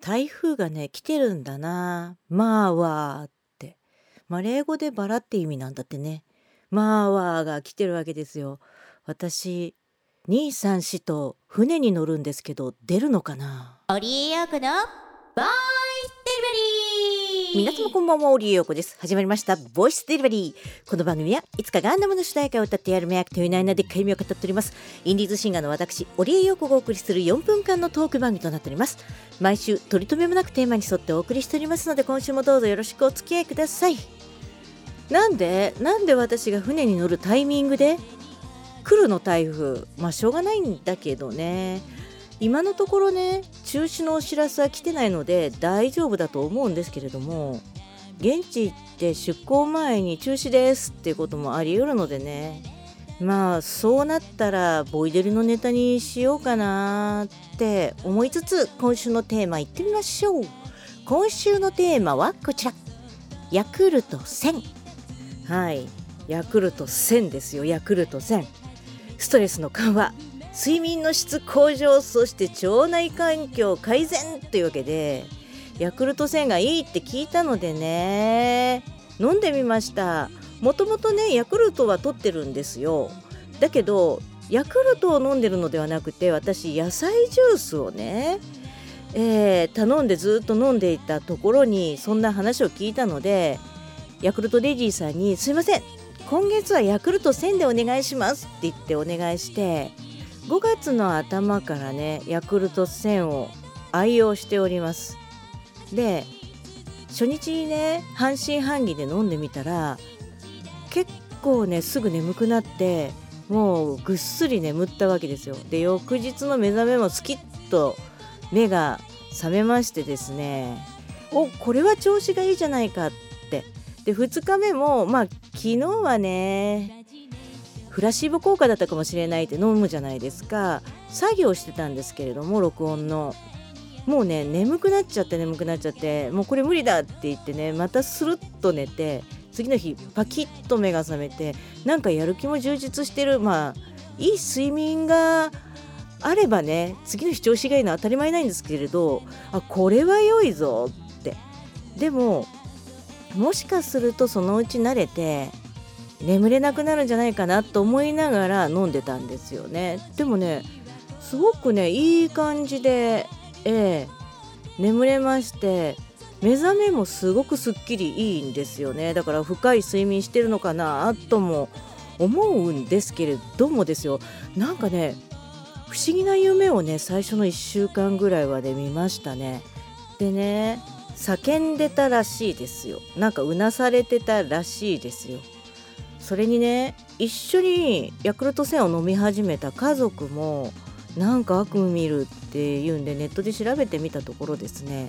台風がね来てるんだな。まあわーって。マレー語でバラって意味なんだってね。まあわーが来てるわけですよ。私234と船に乗るんですけど出るのかな？オリエヨークのボイスデリバー皆様こんばんは、オリエヨコです。始まりました、ボイスデリバリー。この番組はいつかガンダムの主題歌を歌ってやる迷惑という内容でっかい夢を語っております。インディーズシンガーの私、オリエヨコがお送りする4分間のトーク番組となっております。毎週、取り留めもなくテーマに沿ってお送りしておりますので、今週もどうぞよろしくお付き合いください。なんでなんで私が船に乗るタイミングで来るの台風まあしょうがないんだけどね今のところね中止のお知らせは来てないので大丈夫だと思うんですけれども現地行って出港前に中止ですっていうこともあり得るのでねまあそうなったらボイデルのネタにしようかなって思いつつ今週のテーマいってみましょう。今週のテーマはこちら。ヤクルト1000はい。ヤクルト1000ですよ。ヤクルト1000ストレスの緩和睡眠の質向上そして腸内環境改善というわけでヤクルト1000がいいって聞いたのでね飲んでみました。もともとねヤクルトは取ってるんですよ。だけどヤクルトを飲んでるのではなくて私野菜ジュースをね、えー、頼んでずっと飲んでいたところにそんな話を聞いたのでヤクルトレディーさんに「すいません今月はヤクルト1000でお願いします」って言ってお願いして5月の頭からねヤクルト1000を愛用しております。で初日にね半信半疑で飲んでみたら結構ねすぐ眠くなってもうぐっすり眠ったわけですよ。で翌日の目覚めもスキッと目が覚めましてですねおこれは調子がいいじゃないかって。で2日目もまあ昨日はねフラシーボ効果だったかもしれないって飲むじゃないですか。作業してたんですけれども録音の。もうね眠くなっちゃって眠くなっちゃってもうこれ無理だって言ってねまたスルッと寝て次の日パキッと目が覚めてなんかやる気も充実してる。まあいい睡眠があればね次の日調子がいいのは当たり前なんですけれどあこれは良いぞって。でももしかするとそのうち慣れて眠れなくなるんじゃないかなと思いながら飲んでたんですよね。でもねすごくねいい感じで、ええ、眠れまして目覚めもすごくすっきりいいんですよね。だから深い睡眠してるのかなとも思うんですけれどもですよ。なんかね不思議な夢をね最初の1週間ぐらいはで、ね、見ましたね。でね叫んでたらしいですよ。なんかうなされてたらしいですよ。それにね一緒にヤクルト1000を飲み始めた家族もなんか悪夢見るっていうんでネットで調べてみたところですね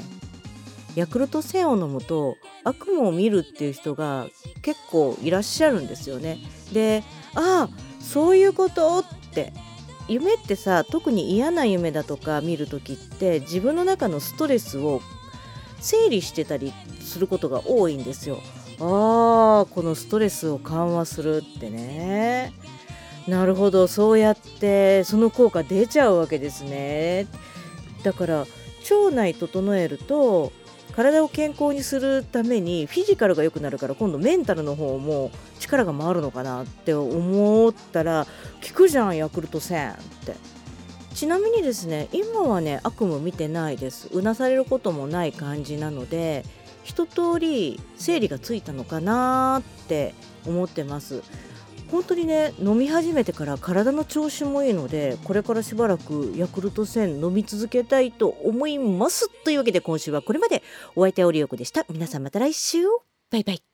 ヤクルト1000を飲むと悪夢を見るっていう人が結構いらっしゃるんですよねでああそういうことって夢ってさ特に嫌な夢だとか見る時って自分の中のストレスを整理してたりすることが多いんですよ。ああこのストレスを緩和するってね。なるほどそうやってその効果出ちゃうわけですね。だから腸内整えると体を健康にするためにフィジカルが良くなるから今度メンタルの方も力が回るのかなって思ったら効くじゃんヤクルト1000って。ちなみにですね今はね悪夢見てないです。うなされることもない感じなので一通り整理がついたのかなって思ってます。本当にね飲み始めてから体の調子もいいのでこれからしばらくヤクルト1000飲み続けたいと思いますというわけで今週はこれまで。お相手はオリオクでした。皆さんまた来週。バイバイ。